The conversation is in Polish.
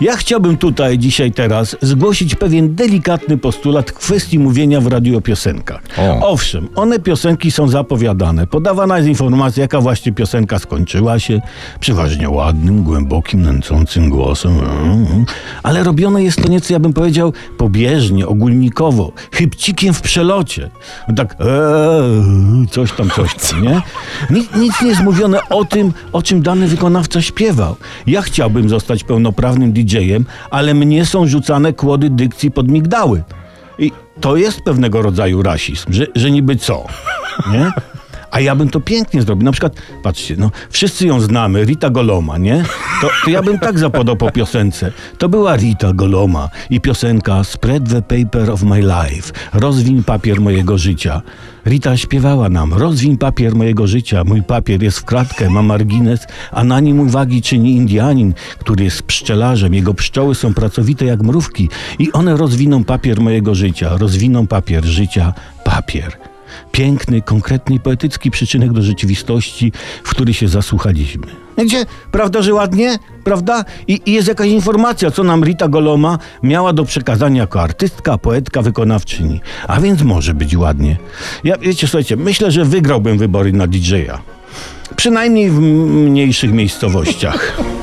Ja chciałbym tutaj, dzisiaj, teraz zgłosić pewien delikatny postulat w kwestii mówienia w radiu o piosenkach. O. Owszem, one piosenki są zapowiadane. Podawana jest informacja, jaka właśnie piosenka skończyła się, przeważnie ładnym, głębokim, nęcącym głosem. Ale robione jest to nieco, ja bym powiedział, pobieżnie, ogólnikowo, chybcikiem w przelocie. Tak, eee, coś tam, coś tam, nie? Nic, nic nie jest mówione o tym, o czym dany wykonawca śpiewał. Ja chciałbym zostać pełnoprawnym Ale mnie są rzucane kłody dykcji pod migdały. I to jest pewnego rodzaju rasizm, że, że niby co, nie? A ja bym to pięknie zrobił. Na przykład, patrzcie, no, wszyscy ją znamy, Rita Goloma, nie? To, to ja bym tak zapodał po piosence. To była Rita Goloma i piosenka Spread the paper of my life. Rozwiń papier mojego życia. Rita śpiewała nam, rozwiń papier mojego życia. Mój papier jest w kratkę, ma margines, a na nim uwagi czyni Indianin, który jest pszczelarzem. Jego pszczoły są pracowite jak mrówki i one rozwiną papier mojego życia. Rozwiną papier życia, papier. Piękny, konkretny i poetycki przyczynek do rzeczywistości, w który się zasłuchaliśmy. Gdzie, prawda, że ładnie? Prawda? I, I jest jakaś informacja, co nam Rita Goloma miała do przekazania jako artystka, poetka, wykonawczyni. A więc może być ładnie. Ja, wiecie, słuchajcie, myślę, że wygrałbym wybory na DJ-a. Przynajmniej w mniejszych miejscowościach.